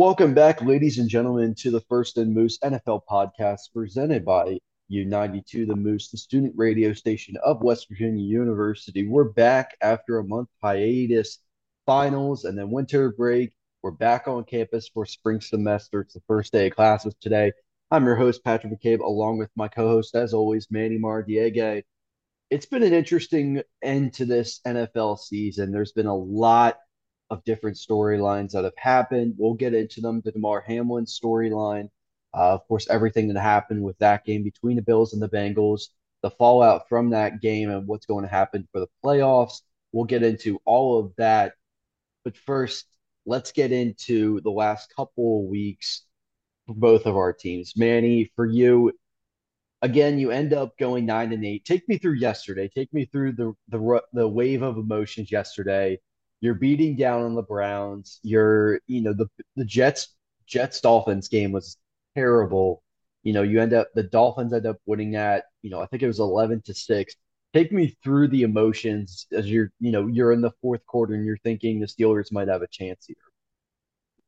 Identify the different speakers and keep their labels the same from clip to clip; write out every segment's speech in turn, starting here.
Speaker 1: Welcome back, ladies and gentlemen, to the First and Moose NFL podcast presented by U92, the Moose, the student radio station of West Virginia University. We're back after a month hiatus, finals, and then winter break. We're back on campus for spring semester. It's the first day of classes today. I'm your host, Patrick McCabe, along with my co host, as always, Manny Mardiege. It's been an interesting end to this NFL season. There's been a lot of different storylines that have happened. We'll get into them. The Damar Hamlin storyline, uh, of course, everything that happened with that game between the Bills and the Bengals, the fallout from that game, and what's going to happen for the playoffs. We'll get into all of that. But first, let's get into the last couple of weeks for both of our teams. Manny, for you, again, you end up going nine and eight. Take me through yesterday. Take me through the the the wave of emotions yesterday you're beating down on the Browns. You're, you know, the the Jets Jets Dolphins game was terrible. You know, you end up the Dolphins end up winning that. You know, I think it was eleven to six. Take me through the emotions as you're, you know, you're in the fourth quarter and you're thinking the Steelers might have a chance here.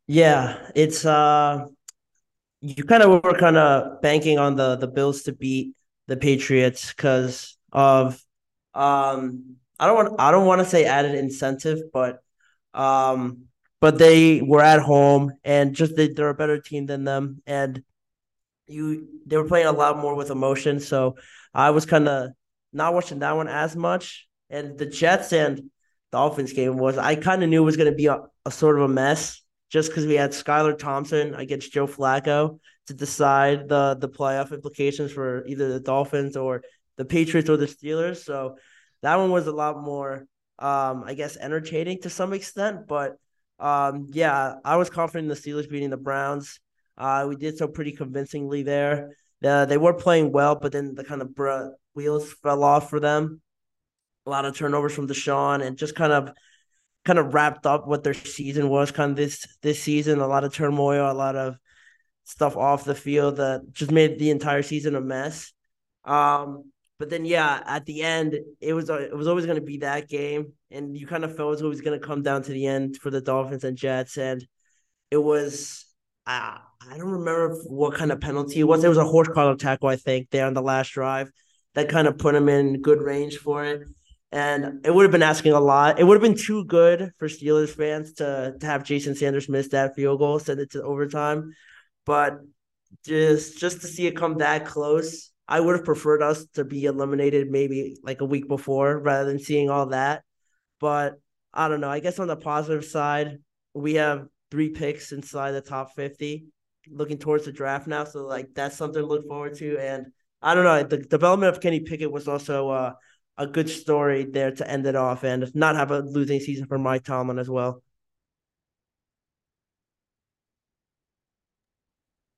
Speaker 2: Yeah, it's uh, you kind of were kind of banking on the the Bills to beat the Patriots because of um I don't want I don't want to say added incentive, but um, but they were at home and just they, they're a better team than them, and you they were playing a lot more with emotion. So I was kind of not watching that one as much. And the Jets and Dolphins game was I kind of knew it was going to be a, a sort of a mess just because we had Skylar Thompson against Joe Flacco to decide the the playoff implications for either the Dolphins or the Patriots or the Steelers. So that one was a lot more, um, I guess, entertaining to some extent. But um, yeah, I was confident in the Steelers beating the Browns. Uh, we did so pretty convincingly there. Uh, they were playing well, but then the kind of br- wheels fell off for them. A lot of turnovers from Deshaun, and just kind of kind of wrapped up what their season was. Kind of this this season, a lot of turmoil, a lot of stuff off the field that just made the entire season a mess. Um, but then, yeah, at the end, it was it was always going to be that game, and you kind of felt it was always going to come down to the end for the Dolphins and Jets, and it was. Uh, I don't remember what kind of penalty it was. It was a horse collar tackle, I think, there on the last drive that kind of put him in good range for it. And it would have been asking a lot. It would have been too good for Steelers fans to, to have Jason Sanders miss that field goal, send it to overtime. But just just to see it come that close I would have preferred us to be eliminated maybe like a week before rather than seeing all that. But I don't know. I guess on the positive side, we have three picks inside the top 50 looking towards the draft now. So, like, that's something to look forward to. And I don't know. The development of Kenny Pickett was also uh, a good story there to end it off and not have a losing season for Mike Tomlin as well.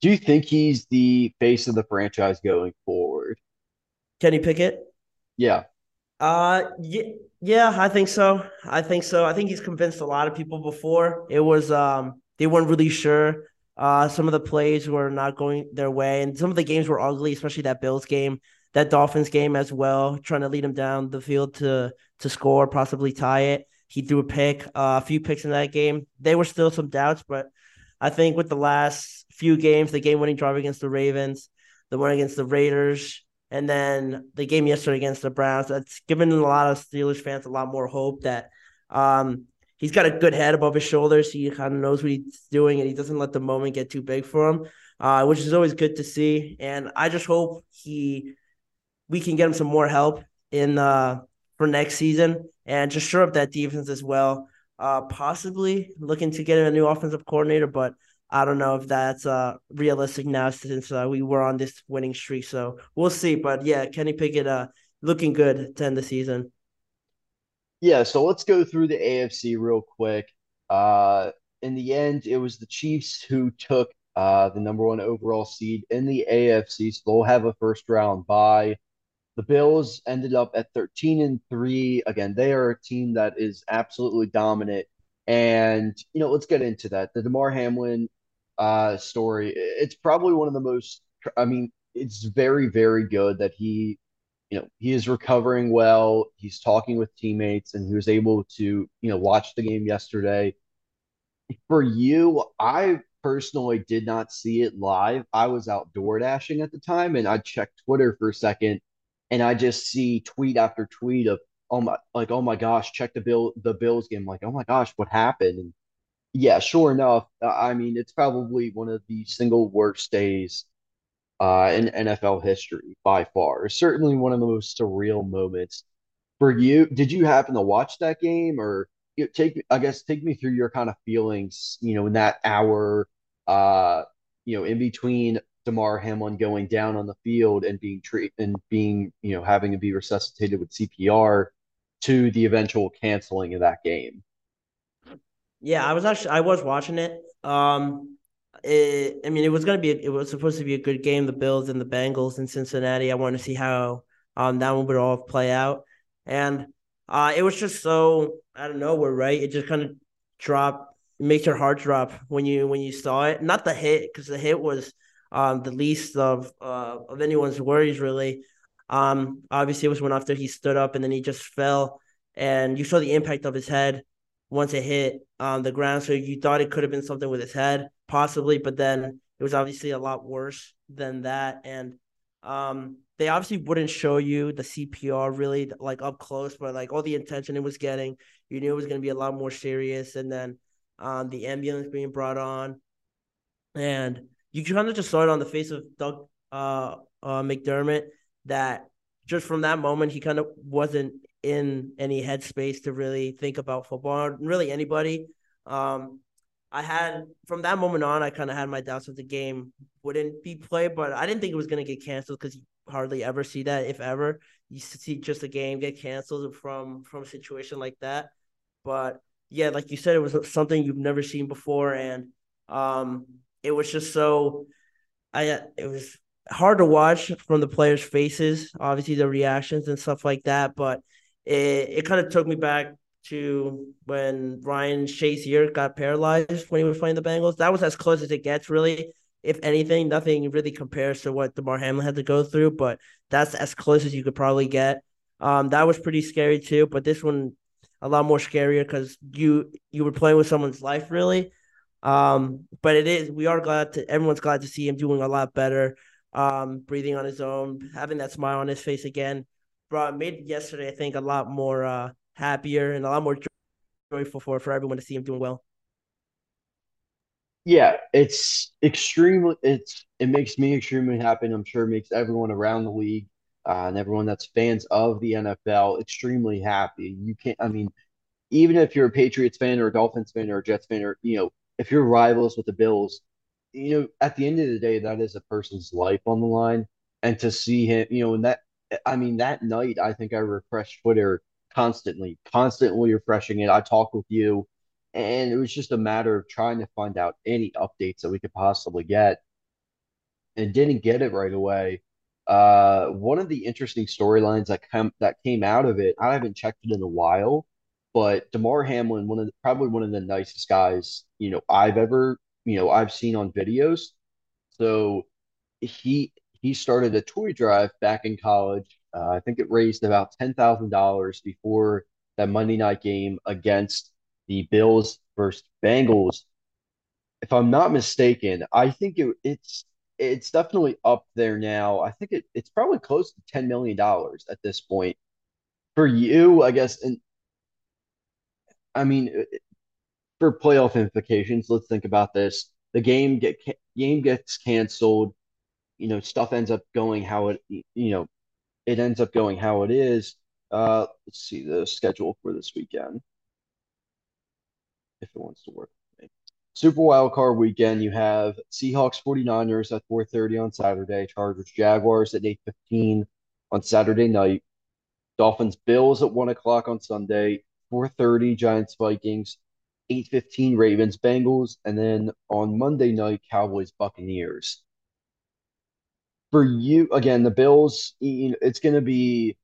Speaker 1: Do you think he's the face of the franchise going forward?
Speaker 2: Kenny Pickett?
Speaker 1: Yeah.
Speaker 2: Uh yeah, yeah, I think so. I think so. I think he's convinced a lot of people before. It was um they weren't really sure. Uh some of the plays were not going their way and some of the games were ugly, especially that Bills game, that Dolphins game as well, trying to lead him down the field to to score, possibly tie it. He threw a pick, uh, a few picks in that game. There were still some doubts, but I think with the last few games, the game winning drive against the Ravens, the one against the Raiders, and then the game yesterday against the Browns, that's given a lot of Steelers fans a lot more hope that um, he's got a good head above his shoulders. He kind of knows what he's doing and he doesn't let the moment get too big for him, uh, which is always good to see. And I just hope he we can get him some more help in uh, for next season and just shore up that defense as well uh, possibly looking to get a new offensive coordinator, but I don't know if that's uh, realistic now since uh, we were on this winning streak. So we'll see. But yeah, Kenny Pickett uh, looking good to end the season.
Speaker 1: Yeah, so let's go through the AFC real quick. Uh, in the end, it was the Chiefs who took uh, the number one overall seed in the AFC. So they'll have a first round bye. The Bills ended up at 13 and 3. Again, they are a team that is absolutely dominant. And, you know, let's get into that. The Damar Hamlin uh, story, it's probably one of the most, I mean, it's very, very good that he, you know, he is recovering well. He's talking with teammates and he was able to, you know, watch the game yesterday. For you, I personally did not see it live. I was outdoor dashing at the time, and I checked Twitter for a second, and I just see tweet after tweet of oh my like oh my gosh, check the bill the Bills game. Like oh my gosh, what happened? And yeah, sure enough, I mean it's probably one of the single worst days uh, in NFL history by far. Certainly one of the most surreal moments for you. Did you happen to watch that game, or take I guess take me through your kind of feelings, you know, in that hour, uh, you know, in between Damar Hamlin going down on the field and being treated and being, you know, having to be resuscitated with CPR to the eventual canceling of that game.
Speaker 2: Yeah, I was actually I was watching it. Um, it, I mean, it was gonna be it was supposed to be a good game. The Bills and the Bengals in Cincinnati. I wanted to see how um that one would all play out, and uh, it was just so I don't of nowhere, right? It just kind of dropped, makes your heart drop when you when you saw it. Not the hit, because the hit was um the least of uh of anyone's worries really. Um, obviously it was when after he stood up and then he just fell, and you saw the impact of his head once it hit um the ground. So you thought it could have been something with his head, possibly, but then it was obviously a lot worse than that. And um they obviously wouldn't show you the CPR really like up close, but like all the attention it was getting, you knew it was going to be a lot more serious. And then um, the ambulance being brought on, and you kind of just saw it on the face of Doug uh, uh, McDermott that just from that moment he kind of wasn't in any headspace to really think about football, really anybody. Um, I had from that moment on, I kind of had my doubts that the game wouldn't be played, but I didn't think it was going to get canceled because you hardly ever see that, if ever. You see just a game get canceled from from a situation like that. But yeah, like you said, it was something you've never seen before, and um, it was just so. I it was hard to watch from the players' faces, obviously the reactions and stuff like that. But it it kind of took me back to when Ryan Shazier got paralyzed when he was playing the Bengals. That was as close as it gets, really if anything, nothing really compares to what Damar Hamlin had to go through, but that's as close as you could probably get. Um, that was pretty scary too, but this one a lot more scarier because you you were playing with someone's life really. Um, but it is we are glad to everyone's glad to see him doing a lot better, um, breathing on his own, having that smile on his face again. Brought made yesterday, I think, a lot more uh happier and a lot more joyful for for everyone to see him doing well.
Speaker 1: Yeah, it's extremely it's it makes me extremely happy. I'm sure it makes everyone around the league uh, and everyone that's fans of the NFL extremely happy. You can't. I mean, even if you're a Patriots fan or a Dolphins fan or a Jets fan or you know if you're rivals with the Bills, you know at the end of the day that is a person's life on the line, and to see him, you know, and that I mean that night I think I refreshed Twitter constantly, constantly refreshing it. I talked with you and it was just a matter of trying to find out any updates that we could possibly get and didn't get it right away. Uh, one of the interesting storylines that come that came out of it, I haven't checked it in a while, but Damar Hamlin, one of the, probably one of the nicest guys you know I've ever you know I've seen on videos. So he he started a toy drive back in college. Uh, I think it raised about ten thousand dollars before that Monday night game against the Bills versus Bengals. If I'm not mistaken, I think it, it's it's definitely up there now. I think it, it's probably close to ten million dollars at this point. For you, I guess, and I mean, for playoff implications, let's think about this. The game get game gets canceled. You know, stuff ends up going how it you know it ends up going how it is. Uh, let's see the schedule for this weekend if it wants to work. Super Wild Card Weekend, you have Seahawks 49ers at 4:30 on Saturday, Chargers Jaguars at 8:15 on Saturday night, Dolphins Bills at 1 o'clock on Sunday, 4:30 Giants Vikings, 8:15 Ravens Bengals, and then on Monday night Cowboys Buccaneers. For you, again, the Bills, it's going to be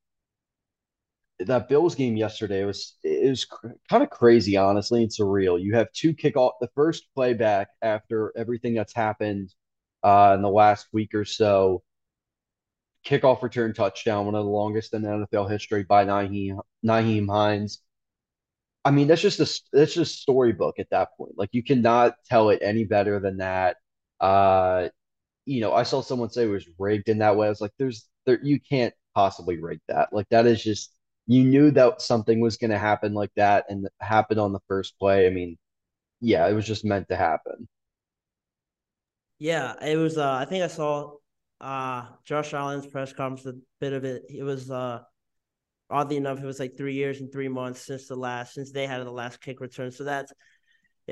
Speaker 1: that Bills game yesterday was it was cr- kind of crazy, honestly, and surreal. You have two kickoff, the first playback after everything that's happened uh, in the last week or so. Kickoff return touchdown, one of the longest in NFL history by Nyheim, Nyheim Hines. I mean, that's just a that's just storybook at that point. Like you cannot tell it any better than that. Uh, you know, I saw someone say it was rigged in that way. I was like, there's there you can't possibly rig that. Like that is just you knew that something was going to happen like that and happen on the first play. I mean, yeah, it was just meant to happen.
Speaker 2: Yeah, it was. Uh, I think I saw uh Josh Allen's press conference. A bit of it. It was uh oddly enough, it was like three years and three months since the last since they had the last kick return. So that's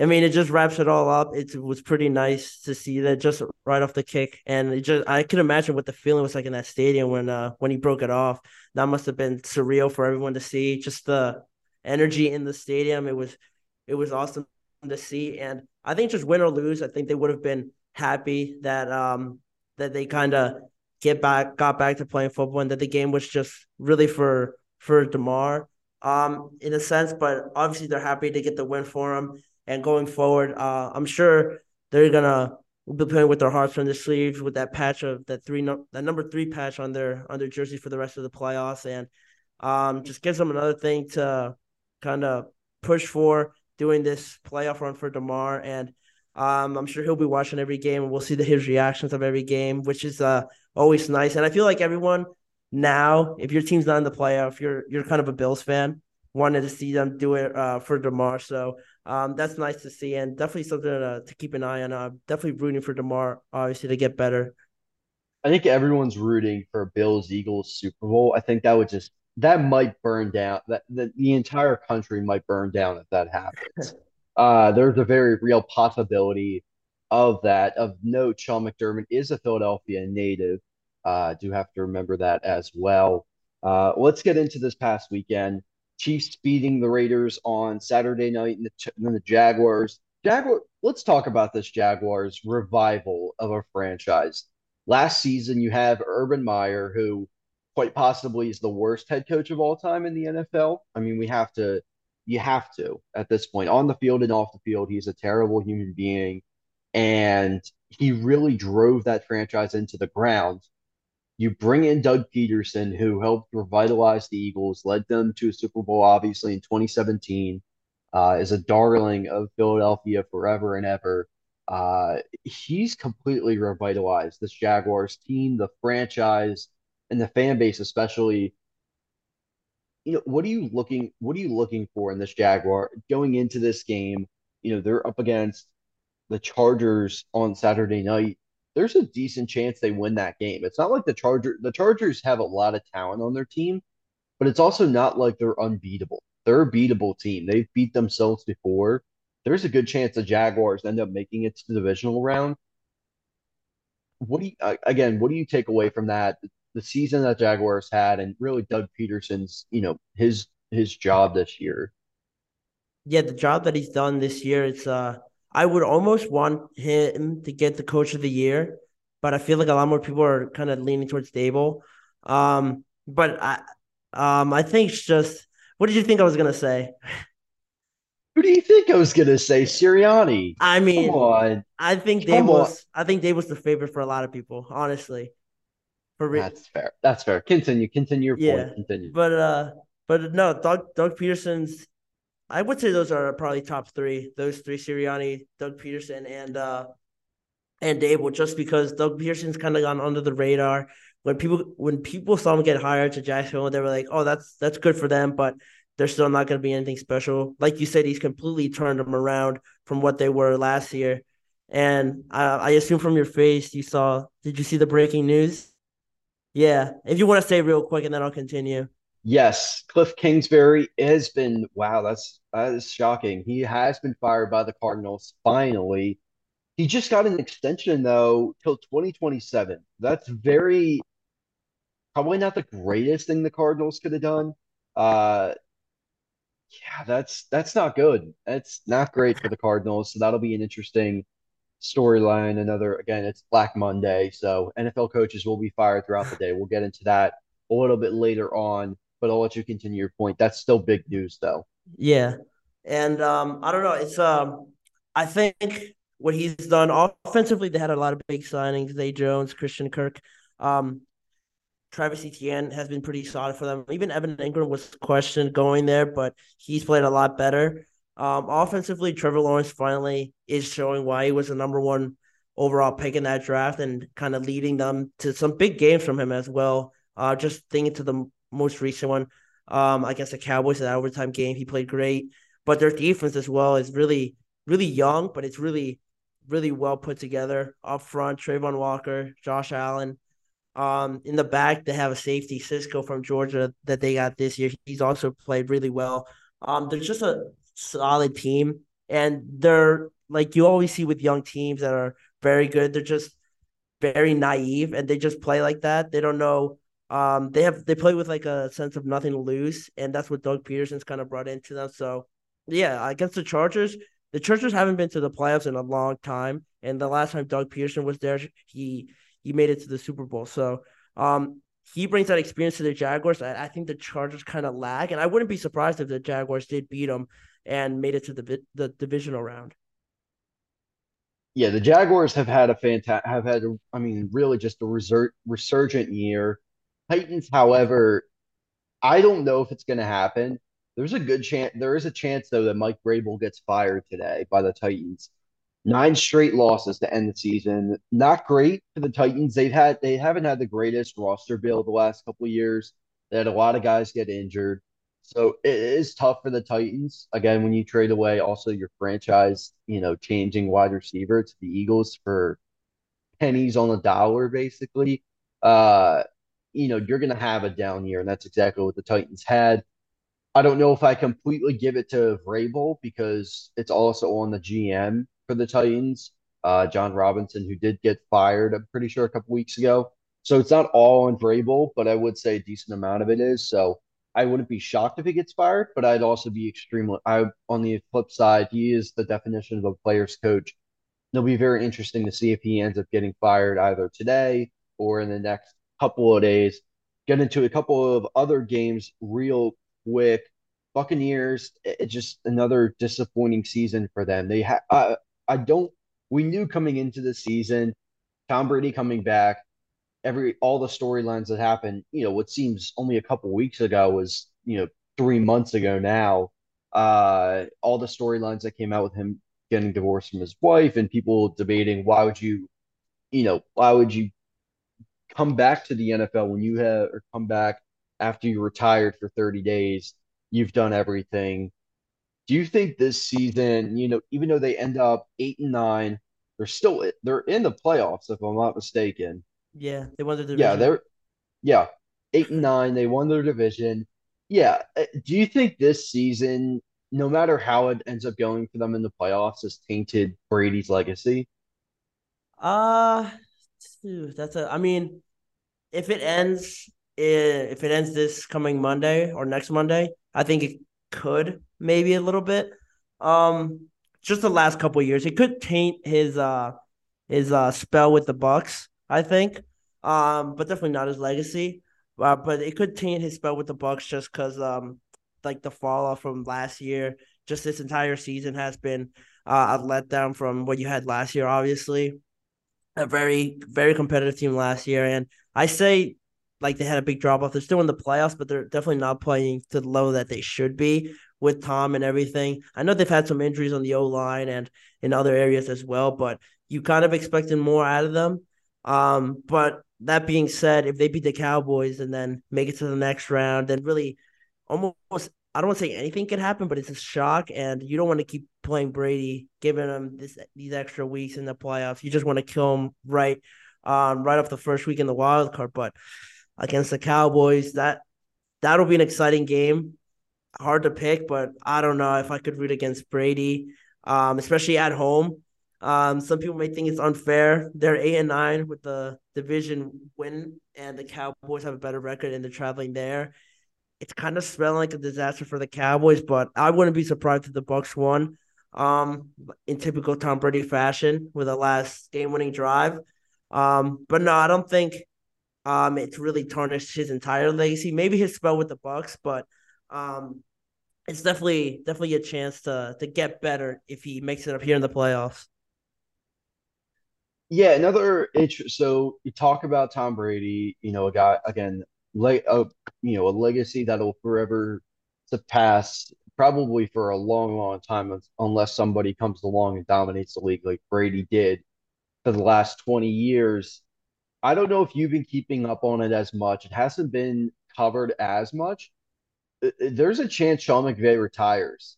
Speaker 2: I mean, it just wraps it all up. It was pretty nice to see that just right off the kick, and it just I can imagine what the feeling was like in that stadium when uh when he broke it off. That must have been surreal for everyone to see. Just the energy in the stadium. It was it was awesome to see, and I think just win or lose, I think they would have been happy that um that they kind of get back got back to playing football and that the game was just really for for Damar um in a sense, but obviously they're happy to get the win for him and going forward, uh, I'm sure they're gonna be playing with their hearts on their sleeves with that patch of that three that number three patch on their on their jersey for the rest of the playoffs, and um, just gives them another thing to kind of push for doing this playoff run for Damar, And um, I'm sure he'll be watching every game, and we'll see the, his reactions of every game, which is uh, always nice. And I feel like everyone now, if your team's not in the playoff, you're you're kind of a Bills fan wanted to see them do it uh, for Damar. So um, that's nice to see, and definitely something to, to keep an eye on. Uh, definitely rooting for Damar, obviously, to get better.
Speaker 1: I think everyone's rooting for Bills Eagles Super Bowl. I think that would just that might burn down. That the, the entire country might burn down if that happens. uh, there's a very real possibility of that. Of note, Sean McDermott is a Philadelphia native. Uh, do have to remember that as well. Uh, let's get into this past weekend. Chiefs beating the Raiders on Saturday night, and the, and the Jaguars. Jaguar. Let's talk about this Jaguars revival of a franchise. Last season, you have Urban Meyer, who quite possibly is the worst head coach of all time in the NFL. I mean, we have to, you have to at this point on the field and off the field. He's a terrible human being, and he really drove that franchise into the ground you bring in Doug Pederson, who helped revitalize the Eagles, led them to a Super Bowl, obviously, in 2017, uh, is a darling of Philadelphia forever and ever. Uh, he's completely revitalized this Jaguars team, the franchise, and the fan base, especially. You know, what are you looking? What are you looking for in this Jaguar going into this game? You know, they're up against the Chargers on Saturday night there's a decent chance they win that game. It's not like the Charger the Chargers have a lot of talent on their team, but it's also not like they're unbeatable. They're a beatable team. They've beat themselves before. There's a good chance the Jaguars end up making it to the divisional round. What do you again? What do you take away from that? The season that Jaguars had, and really Doug Pederson's, you know, his his job this year.
Speaker 2: Yeah, the job that he's done this year, it's uh I would almost want him to get the coach of the year, but I feel like a lot more people are kind of leaning towards Daboll. Um, but I, um, I think it's just. What did you think I was gonna say?
Speaker 1: Who do you think I was gonna say? Sirianni.
Speaker 2: I mean, I think Dave was. I think Dave was the favorite for a lot of people, honestly.
Speaker 1: For real, That's fair. That's fair. Continue. Continue your yeah, point. Continue.
Speaker 2: But uh, but no, Doug Doug Pederson's I would say those are probably top three. Those three: Sirianni, Doug Pederson, and uh, and Daboll. Just because Doug Pederson's kind of gone under the radar. When people when people saw him get hired to Jacksonville, they were like, "Oh, that's that's good for them," but they're still not going to be anything special. Like you said, he's completely turned them around from what they were last year. And I, I assume from your face, you saw. Did you see the breaking news? Yeah. If you want to say real quick, and then I'll continue.
Speaker 1: Yes, Cliff Kingsbury has been wow, that's that is shocking. He has been fired by the Cardinals finally. He just got an extension though till 2027. That's very probably not the greatest thing the Cardinals could have done. Uh yeah, that's that's not good. That's not great for the Cardinals. So that'll be an interesting storyline. Another again, it's Black Monday, so NFL coaches will be fired throughout the day. We'll get into that a little bit later on but I'll let you continue your point. That's still big news, though.
Speaker 2: Yeah, and um, I don't know. It's um, I think what he's done offensively, they had a lot of big signings: Zay Jones, Christian Kirk. Um, Travis Etienne has been pretty solid for them. Even Evan Engram was questioned going there, but he's played a lot better. Um, offensively, Trevor Lawrence finally is showing why he was the number one overall pick in that draft and kind of leading them to some big games from him as well. Uh, just thinking to the most recent one um, against the Cowboys, in that overtime game, he played great. But their defense as well is really, really young, but it's really, really well put together. Up front, Travon Walker, Josh Allen. Um, in the back, they have a safety, Cisco from Georgia, that they got this year. He's also played really well. Um, they're just a solid team, and they're like you always see with young teams that are very good. They're just very naive, and they just play like that. They don't know. Um, they have they play with like a sense of nothing to lose, and that's what Doug Pederson's kind of brought into them. So, yeah, against the Chargers, the Chargers haven't been to the playoffs in a long time, and the last time Doug Peterson was there, he he made it to the Super Bowl. So, um, he brings that experience to the Jaguars. I, I think the Chargers kind of lag, and I wouldn't be surprised if the Jaguars did beat them and made it to the the divisional round.
Speaker 1: Yeah, the Jaguars have had a fantastic, have had, a, I mean, really just a resur- resurgent year. Titans, however, I don't know if it's going to happen. There's a good chance. There is a chance though that Mike Vrabel gets fired today by the Titans. Nine straight losses to end the season. Not great for the Titans. They've had they haven't had the greatest roster build the last couple years. They had a lot of guys get injured. So it is tough for the Titans. Again, when you trade away also your franchise, you know, changing wide receiver to the Eagles for pennies on the dollar, basically. Uh, you know, you're gonna have a down year, and that's exactly what the Titans had. I don't know if I completely give it to Vrabel because it's also on the GM for the Titans, uh, Jon Robinson, who did get fired, I'm pretty sure, a couple weeks ago. So it's not all on Vrabel, but I would say a decent amount of it is. So I wouldn't be shocked if he gets fired, but I'd also be extremely. I on the flip side, he is the definition of a player's coach. It'll be very interesting to see if he ends up getting fired either today or in the next couple of days. Get into a couple of other games real quick. Buccaneers, it's just another disappointing season for them. They have. Uh, I don't. We knew coming into the season, Tom Brady coming back, every all the storylines that happened, you know, what seems only a couple weeks ago was, you know, three months ago now. Uh, all the storylines that came out with him getting divorced from his wife and people debating why would you, you know, why would you come back to the NFL when you have or come back after you retired for 30 days? You've done everything. Do you think this season, you know, even though they end up eight and nine, they're still they're in the playoffs if I'm not mistaken.
Speaker 2: Yeah, they won the division.
Speaker 1: Yeah, they're yeah eight and nine. They won their division. Yeah. Uh, do you think this season, no matter how it ends up going for them in the playoffs, has tainted Brady's legacy?
Speaker 2: Uh that's a. I mean, if it ends, if it ends this coming Monday or next Monday, I think it could maybe a little bit. Um, just the last couple years, it could taint his uh his uh spell with the Bucks. I think. Um, but definitely not his legacy. Uh, but it could taint his spell with the Bucks just because um like the fall off from last year. Just this entire season has been uh, a letdown from what you had last year. Obviously, a very very competitive team last year, and I say like they had a big drop off. They're still in the playoffs, but they're definitely not playing to the level that they should be with Tom and everything. I know they've had some injuries on the O line and in other areas as well, but you kind of expected more out of them. Um, but that being said, if they beat the Cowboys and then make it to the next round, then really almost I don't want to say anything can happen, but it's a shock, and you don't want to keep playing Brady, giving him this these extra weeks in the playoffs. You just want to kill him right, um, right off the first week in the wild card. But against the Cowboys, that that'll be an exciting game. Hard to pick, but I don't know if I could root against Brady, um, especially at home. Um, some people may think it's unfair. They're eight and nine with the division win, and the Cowboys have a better record, and they're traveling there. It's kind of smelling like a disaster for the Cowboys, but I wouldn't be surprised if the Bucks won. Um, in typical Tom Brady fashion with a last game-winning drive. Um, but no, I don't think um it's really tarnished his entire legacy. Maybe his spell with the Bucks, but um, it's definitely definitely a chance to to get better if he makes it up here in the playoffs.
Speaker 1: Yeah, another interest. So you talk about Tom Brady, you know, a guy again, like a you know, a legacy that'll forever surpass probably for a long, long time, unless somebody comes along and dominates the league like Brady did for the last 20 years. I don't know if you've been keeping up on it as much. It hasn't been covered as much. Uh, uh, There's a chance Sean McVay retires.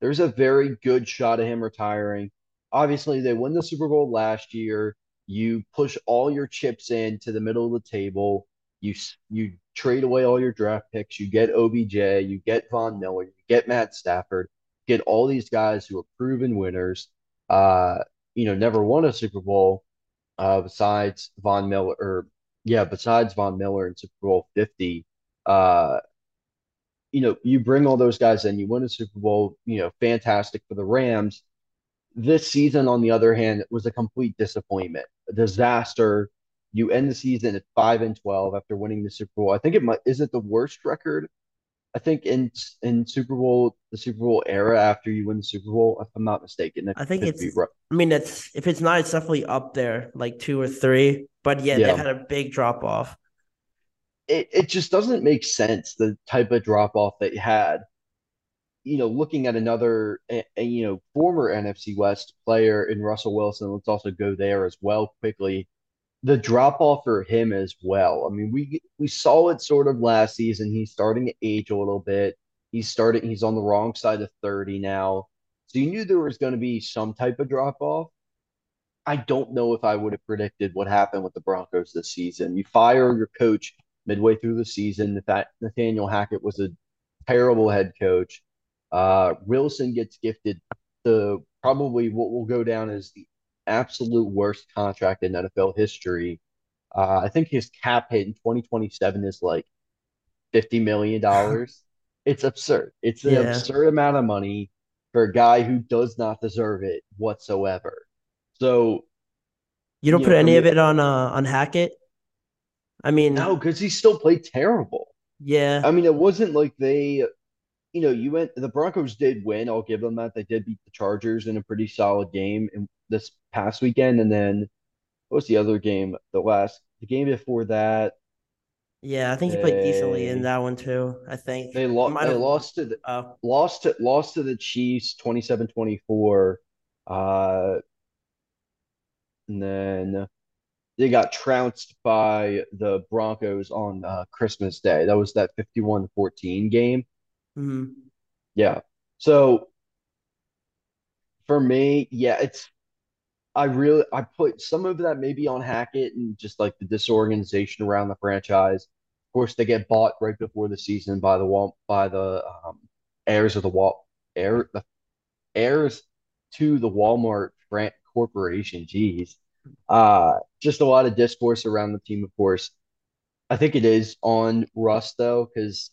Speaker 1: There's a very good shot of him retiring. Obviously, they won the Super Bowl last year. You push all your chips into the middle of the table. You you trade away all your draft picks. You get OBJ. You get Von Miller. You get Matt Stafford. Get all these guys who are proven winners. Uh, you know, never won a Super Bowl uh, besides Von Miller, or yeah, besides Von Miller in Super Bowl 50. Uh, you know, you bring all those guys in, you win a Super Bowl, you know, fantastic for the Rams. This season, on the other hand, was a complete disappointment, a disaster. You end the season at five and twelve after winning the Super Bowl. I think it might is it the worst record. I think in in Super Bowl the Super Bowl era after you win the Super Bowl, if I'm not mistaken,
Speaker 2: I think it's. I mean, it's if it's not, it's definitely up there, like two or three. But yeah, they've had a big drop off.
Speaker 1: it it just doesn't make sense the type of drop off that you had. you know, looking at another, a, a, you know, former NFC West player in Russell Wilson, let's also go there as well quickly. The drop off for him as well. I mean, we we saw it sort of last season. He's starting to age a little bit. He's starting. He's on the wrong side of 30 now. So you knew there was going to be some type of drop off. I don't know if I would have predicted what happened with the Broncos this season. You fire your coach midway through the season. That Nathaniel Hackett was a terrible head coach. Uh, Wilson gets gifted the probably what will go down as the absolute worst contract in NFL history. Uh, I think his cap hit in 2027 is like $50 million. It's absurd. It's an
Speaker 2: Yeah,
Speaker 1: absurd amount of money for a guy who does not deserve it whatsoever. So,
Speaker 2: you don't
Speaker 1: you know,
Speaker 2: put
Speaker 1: for
Speaker 2: any of it on uh on Hackett. I mean, no,
Speaker 1: because he still played terrible.
Speaker 2: Yeah, I
Speaker 1: mean, it wasn't like they you know, you went the Broncos did win. I'll give them that. They did beat the Chargers in a pretty solid game in this past weekend. And then what was the other game? The last the game before that,
Speaker 2: yeah. I think he played decently in that one too. I think
Speaker 1: they
Speaker 2: might
Speaker 1: they lost to the
Speaker 2: Uh,
Speaker 1: lost to lost to the Chiefs twenty seven twenty four, Uh and then they got trounced by the Broncos on uh, Christmas Day. That was that fifty one fourteen game.
Speaker 2: mhm.
Speaker 1: Yeah. So for me, yeah, it's I really I put some of that maybe on Hackett and just like the disorganization around the franchise. Of course, they get bought right before the season by the by the um, heirs of the wall heir the heirs to the Walmart Corporation. Jeez, uh, just a lot of discourse around the team. Of course, I think it is on Russ though, because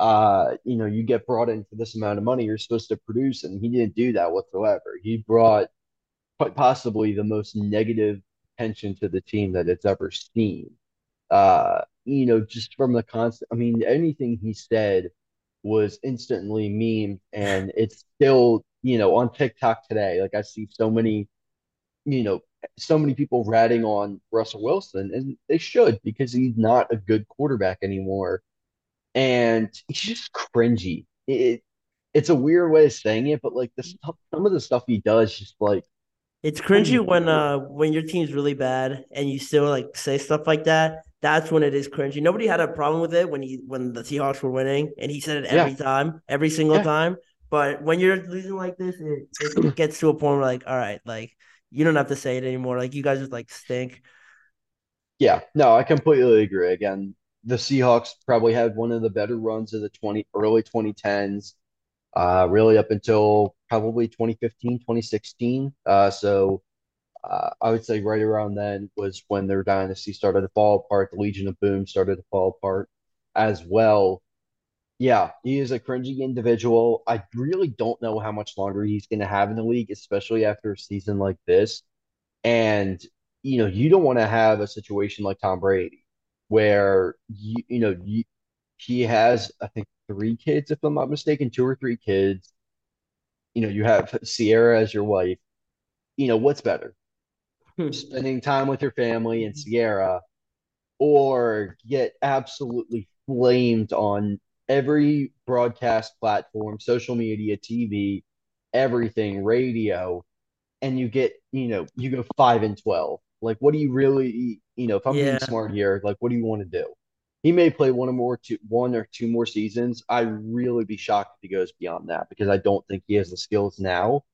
Speaker 1: uh, you know you get brought in for this amount of money, you're supposed to produce, and he didn't do that whatsoever. He brought quite possibly the most negative attention to the team that it's ever seen. Uh, you know, just from the constant, I mean, anything he said was instantly memed, and it's still, you know, on TikTok today. Like I see so many, you know, so many people ratting on Russell Wilson, and they should because he's not a good quarterback anymore, and he's just cringy. It, it's a weird way of saying it, but like the stuff, some of the stuff he does, just like,
Speaker 2: It's cringy when uh when your team's really bad and you still like say stuff like that. That's when it is cringy. Nobody had a problem with it when he when the Seahawks were winning, and he said it
Speaker 1: Yeah,
Speaker 2: every time, every single
Speaker 1: yeah.
Speaker 2: time. But when you're losing like this, it, it gets to a point where like, all right, like you don't have to say it anymore. Like you guys just like stink.
Speaker 1: Yeah, no, I completely agree. Again, the Seahawks probably had one of the better runs of the 20 early 2010s, uh, really up until probably 2015, 2016. Uh, so uh, I would say right around then was when their dynasty started to fall apart. The Legion of Boom started to fall apart as well. Yeah, he is a cringy individual. I really don't know how much longer he's going to have in the league, especially after a season like this. And, you know, you don't want to have a situation like Tom Brady where, you, you know, you, he has, I think, three kids, if I'm not mistaken, two or three kids. You know, you have Ciara as your wife. You know, what's better? hmm. spending time with your family in Ciara, or get absolutely flamed on every broadcast platform, social media, TV, everything, radio, and you get, you know, you go five and 12. Like, what do you really, you know, if I'm yeah. being smart here, like, what do you want to do? He may play one or more, two, one or two more seasons. I'd really be shocked if he goes beyond that because I don't think he has the skills now.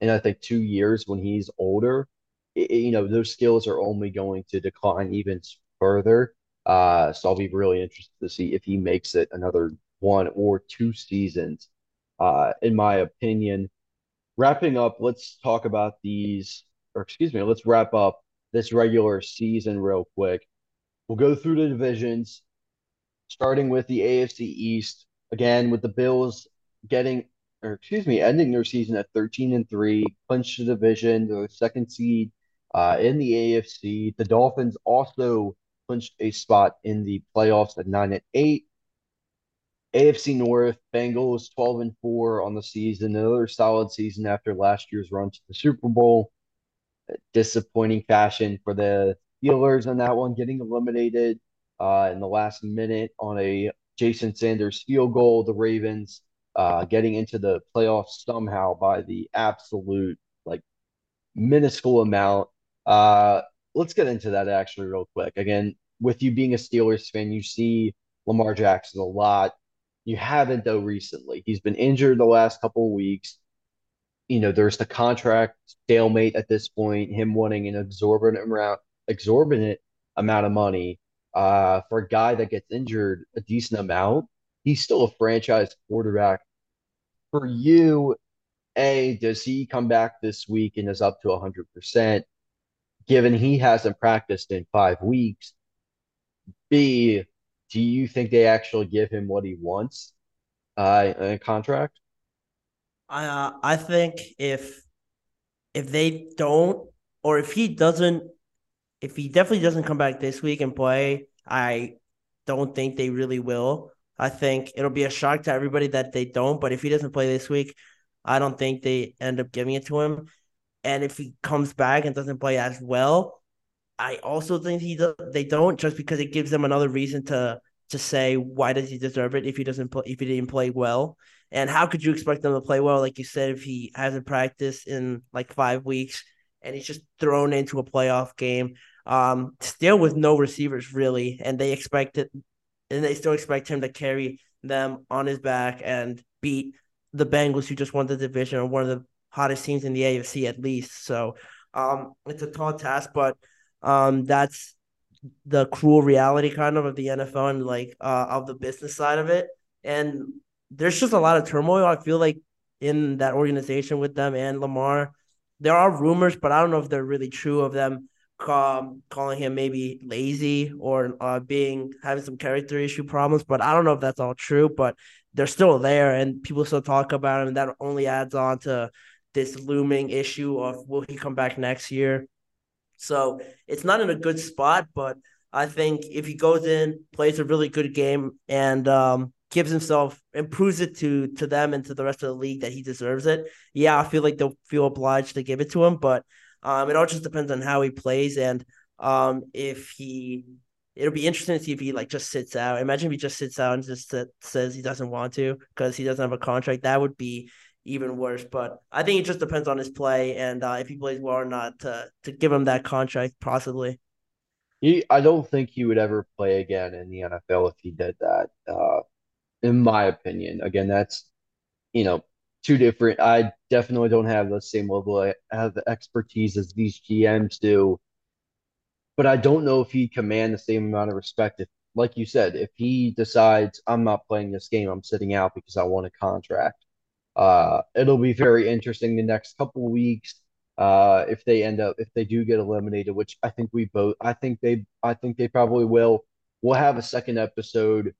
Speaker 1: And I think two years when he's older, it, you know, those skills are only going to decline even further. Uh, so I'll be really interested to see if he makes it another one or two seasons. Uh, in my opinion, wrapping up, let's talk about these, or excuse me, let's wrap up this regular season real quick. We'll go through the divisions, starting with the AFC East. Again, with the Bills getting, or excuse me, ending their season at 13 and 3, clinched the division, the second seed uh, in the AFC. The Dolphins also clinched a spot in the playoffs at 9 and 8. AFC North, Bengals 12 and 4 on the season, another solid season after last year's run to the Super Bowl. Disappointing fashion for the Steelers on that one, getting eliminated uh, in the last minute on a Jason Sanders field goal. The Ravens uh, getting into the playoffs somehow by the absolute like minuscule amount. Uh, let's get into that actually real quick. Again, with you being a Steelers fan, you see Lamar Jackson a lot. You haven't though recently. He's been injured the last couple of weeks. You know, there's the contract stalemate at this point. Him wanting an exorbitant amount, exorbitant amount of money uh, for a guy that gets injured a decent amount. He's still a franchise quarterback. For you, a does he come back this week and is up to hundred percent? Given he hasn't practiced in five weeks. B, do you think they actually give him what he wants uh, in a contract?
Speaker 2: I uh, I think if if they don't or if he doesn't if he definitely doesn't come back this week and play, I don't think they really will. I think it'll be a shock to everybody that they don't. But if he doesn't play this week, I don't think they end up giving it to him. And if he comes back and doesn't play as well, I also think he they don't just because it gives them another reason to to say why does he deserve it if he doesn't play if he didn't play well and how could you expect them to play well like you said if he hasn't practiced in like five weeks and he's just thrown into a playoff game um still with no receivers really and they expect it and they still expect him to carry them on his back and beat the Bengals who just won the division or one of the hottest teams in the AFC at least so um it's a tall task but um, that's the cruel reality kind of of the NFL and like uh, of the business side of it. And there's just a lot of turmoil. I feel like in that organization with them and Lamar, there are rumors, but I don't know if they're really true of them um, calling him maybe lazy or uh, being having some character issue problems. But I don't know if that's all true. But they're still there, and people still talk about him, and that only adds on to this looming issue of will he come back next year? So it's not in a good spot, but I think if he goes in, plays a really good game, and um, gives himself improves it to to them and to the rest of the league that he deserves it. Yeah, I feel like they'll feel obliged to give it to him, but um, it all just depends on how he plays and um, if he. It'll be interesting to see if he like just sits out. Imagine if he just sits out and just says he doesn't want to because he doesn't have a contract. That would be even worse. But I think it just depends on his play and uh, if he plays well or not to to give him that contract possibly.
Speaker 1: He, I don't think he would ever play again in the NFL if he did that. Uh, in my opinion, again, that's you know two different. I definitely don't have the same level of expertise as these GMs do, but I don't know if he command the same amount of respect. If, like you said, if he decides I'm not playing this game, I'm sitting out because I want a contract uh, it'll be very interesting the next couple weeks. Uh, if they end up, if they do get eliminated, which I think we both, I think they, I think they probably will. We'll have a second episode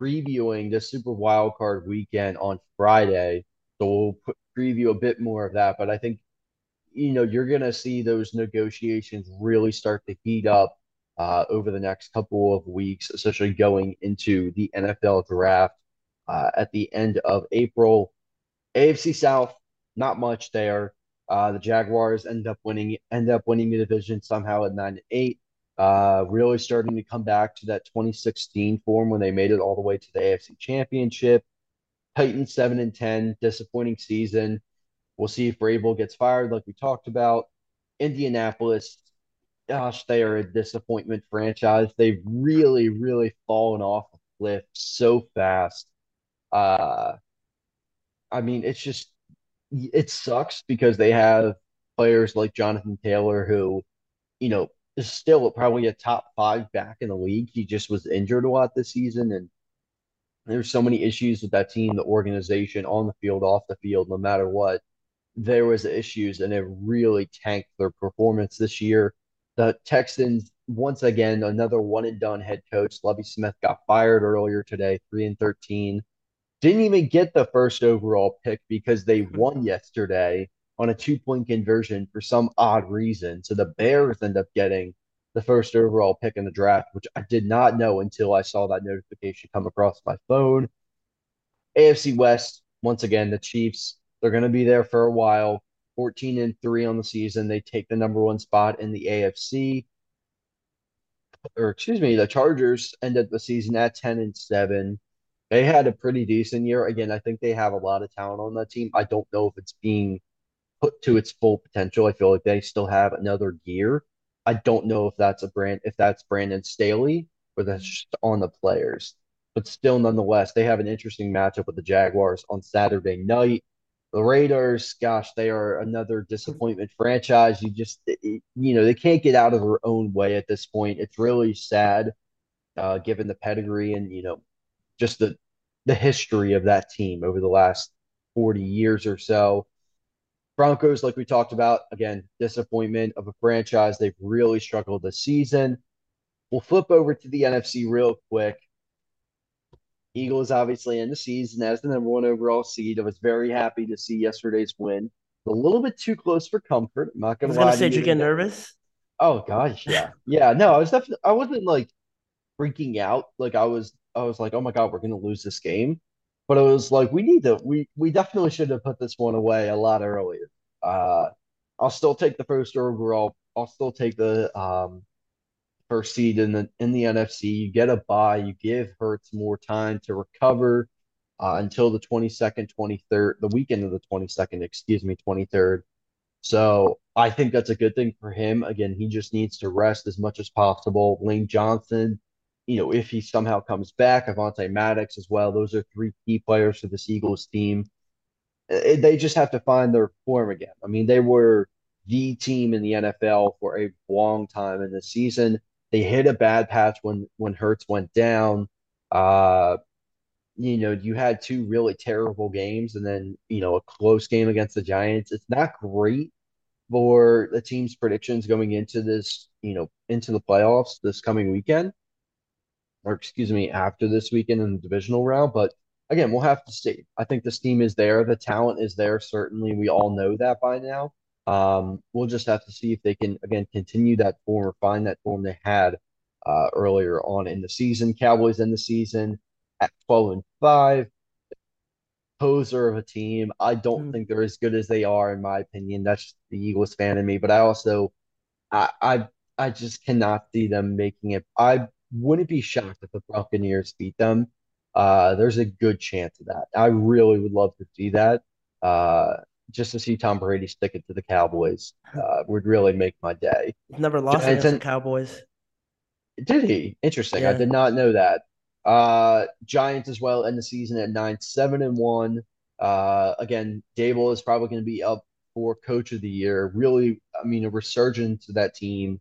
Speaker 1: previewing the Super Wild Card weekend on Friday, so we'll put, preview a bit more of that. But I think, you know, you're gonna see those negotiations really start to heat up uh, over the next couple of weeks, especially going into the NFL draft uh, at the end of April. AFC South, not much there. Uh, the Jaguars end up winning end up winning the division somehow at nine and eight. Uh, really starting to come back to that 2016 form when they made it all the way to the AFC Championship. Titans seven and ten, disappointing season. We'll see if Vrabel gets fired, like we talked about. Indianapolis, gosh, they are a disappointment franchise. They've really, really fallen off a cliff so fast. Uh, I mean, it's just it sucks because they have players like Jonathan Taylor who, you know, is still probably a top five back in the league. He just was injured a lot this season, and there's so many issues with that team, the organization, on the field, off the field, no matter what. There was issues, and it really tanked their performance this year. The Texans, once again, another one and done head coach. Lovie Smith got fired earlier today, three and thirteen didn't even get the first overall pick because they won yesterday on a two point conversion for some odd reason. So the Bears end up getting the first overall pick in the draft, which I did not know until I saw that notification come across my phone. AFC West, once again, the Chiefs, they're going to be there for a while. 14 and 3 on the season. They take the number one spot in the AFC. Or excuse me, the Chargers ended the season at 10 and 7 they had a pretty decent year. Again, I think they have a lot of talent on that team. I don't know if it's being put to its full potential. I feel like they still have another gear. I don't know if that's a brand if that's Brandon Staley or that's just on the players. But still, nonetheless, they have an interesting matchup with the Jaguars on Saturday night. The Raiders, gosh, they are another disappointment franchise. You just, you know, they can't get out of their own way at this point. It's really sad, uh, given the pedigree and you know just the the history of that team over the last 40 years or so. Broncos, like we talked about, again, disappointment of a franchise. They've really struggled this season. We'll flip over to the NFC real quick. Eagles obviously in the season as the number one overall seed. I was very happy to see yesterday's win. A little bit too close for comfort. I'm not gonna,
Speaker 2: gonna say, did you get nervous?
Speaker 1: Oh gosh, yeah, yeah. No, I was definitely. I wasn't like freaking out. Like I was I was like, oh my god, we're gonna lose this game. But it was like we need to we we definitely should have put this one away a lot earlier. Uh, I'll still take the first overall. I'll still take the um, first seed in the in the NFC. You get a bye. You give Hurts more time to recover uh, until the 22nd, 23rd, the weekend of the 22nd, excuse me, 23rd. So I think that's a good thing for him. Again, he just needs to rest as much as possible. Lane Johnson you know, if he somehow comes back, Avonte Maddox as well. Those are three key players for this Eagles team. Uh, they just have to find their form again. I mean, they were the team in the NFL for a long time in the season. They hit a bad patch when when Hurts went down. Uh, you know, you had two really terrible games and then, you know, a close game against the Giants. It's not great for the team's predictions going into this, you know, into the playoffs this coming weekend or excuse me, after this weekend in the divisional round. But again, we'll have to see. I think this team is there. The talent is there. Certainly, we all know that by now. Um, we'll just have to see if they can again continue that form or find that form they had uh, earlier on in the season. Cowboys in the season at twelve and five. Poser of a team. I don't mm. think they're as good as they are, in my opinion. That's the Eagles fan in me. But I also, I, I, I just cannot see them making it. I wouldn't be shocked if the Buccaneers beat them. Uh, there's a good chance of that. I really would love to see that. Uh, just to see Tom Brady stick it to the Cowboys uh, would really make my day.
Speaker 2: Never lost against the Cowboys.
Speaker 1: Did he? Interesting. Yeah. I did not know that. Uh, Giants as well end the season at nine, seven and one. Uh, again, Daboll is probably going to be up for Coach of the Year. Really, I mean, a resurgence to that team.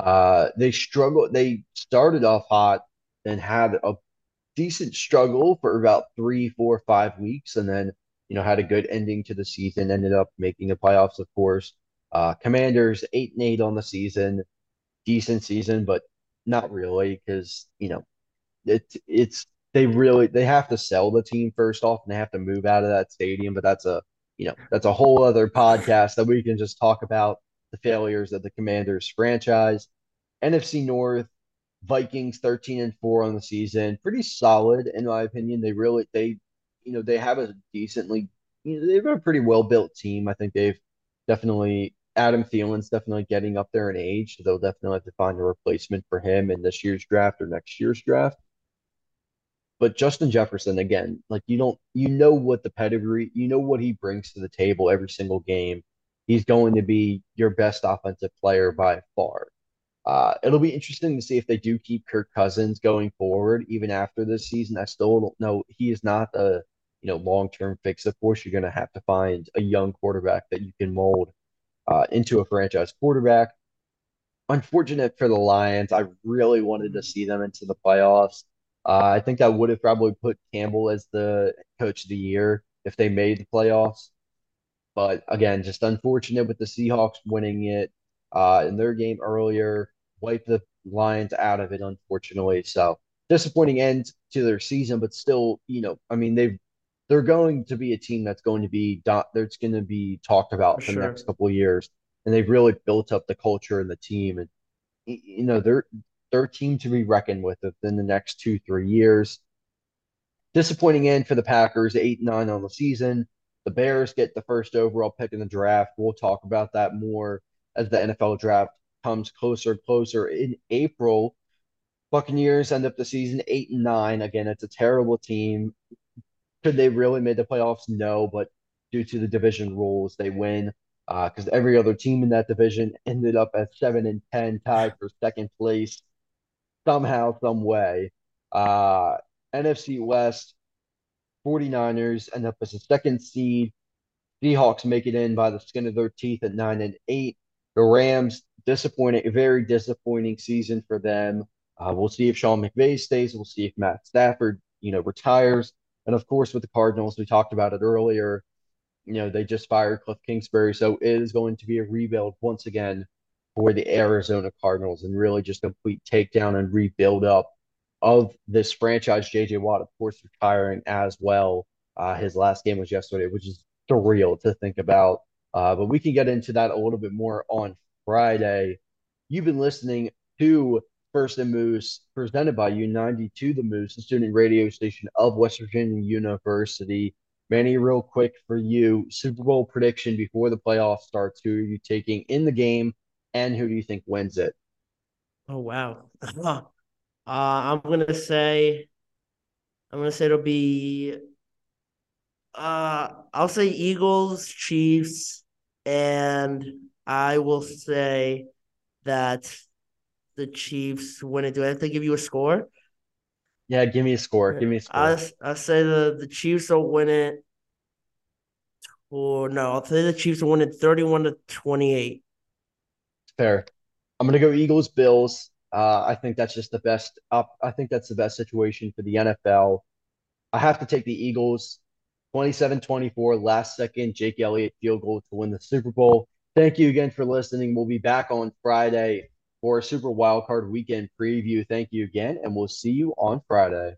Speaker 1: Uh, they struggled. They started off hot and had a decent struggle for about three, four, five weeks, and then you know had a good ending to the season. Ended up making the playoffs, of course. Uh, Commanders eight and eight on the season, decent season, but not really because you know it it's they really they have to sell the team first off, and they have to move out of that stadium. But that's a you know that's a whole other podcast that we can just talk about the failures of the Commanders franchise. NFC North, Vikings 13 and 4 on the season. Pretty solid in my opinion. They really they you know, they have a decently you know, they have a pretty well built team. I think they've definitely Adam Thielen's definitely getting up there in age. So they'll definitely have to find a replacement for him in this year's draft or next year's draft. But Justin Jefferson, again, like you don't, you know what the pedigree, you know what he brings to the table every single game. He's going to be your best offensive player by far. Uh, it'll be interesting to see if they do keep Kirk Cousins going forward, even after this season. I still don't know. He is not a you know long term fix. Of course, you're going to have to find a young quarterback that you can mold uh, into a franchise quarterback. Unfortunate for the Lions. I really wanted to see them into the playoffs. Uh, I think I would have probably put Campbell as the coach of the year if they made the playoffs. But again, just unfortunate with the Seahawks winning it uh, in their game earlier, wiped the Lions out of it, unfortunately. So disappointing end to their season, but still, you know, I mean, they've they're going to be a team that's going to be that's going to be talked about for, for sure. the next couple of years, and they've really built up the culture and the team, and you know they're they're team to be reckoned with within the next two three years. Disappointing end for the Packers, eight nine on the season. The Bears get the first overall pick in the draft. We'll talk about that more as the NFL draft comes closer and closer. In April, Buccaneers end up the season eight and nine. Again, it's a terrible team. Could they really make the playoffs? No, but due to the division rules, they win because uh, every other team in that division ended up at seven and ten, tied for second place somehow, some way. Uh, NFC West, 49ers end up as a second seed. Seahawks make it in by the skin of their teeth at nine and eight. The Rams, disappointing, very disappointing season for them. Uh, we'll see if Sean McVay stays. We'll see if Matt Stafford, you know, retires. And of course, with the Cardinals, we talked about it earlier. You know, they just fired Cliff Kingsbury, so it is going to be a rebuild once again for the Arizona Cardinals, and really just complete takedown and rebuild up of this franchise. JJ Watt, of course, retiring as well. Uh, his last game was yesterday, which is surreal to think about. Uh, but we can get into that a little bit more on Friday. You've been listening to First and Moose, presented by U92 The Moose, the student radio station of West Virginia University. Manny, real quick for you, Super Bowl prediction before the playoff starts. Who are you taking in the game, and who do you think wins it?
Speaker 2: Oh wow! uh, I'm gonna say, I'm gonna say it'll be. Uh, I'll say Eagles, Chiefs, and I will say that the Chiefs win it. Do I have to give you a score?
Speaker 1: Yeah, give me a score. Give me a score.
Speaker 2: I I say the the Chiefs will win it. Or no, I'll say the Chiefs will win it thirty-one to twenty-eight.
Speaker 1: Fair. I'm gonna go Eagles Bills. Uh, I think that's just the best. Up. I think that's the best situation for the NFL. I have to take the Eagles. 27-24, last second Jake Elliott field goal to win the Super Bowl. Thank you again for listening. We'll be back on Friday for a Super Wildcard Weekend preview. Thank you again, and we'll see you on Friday.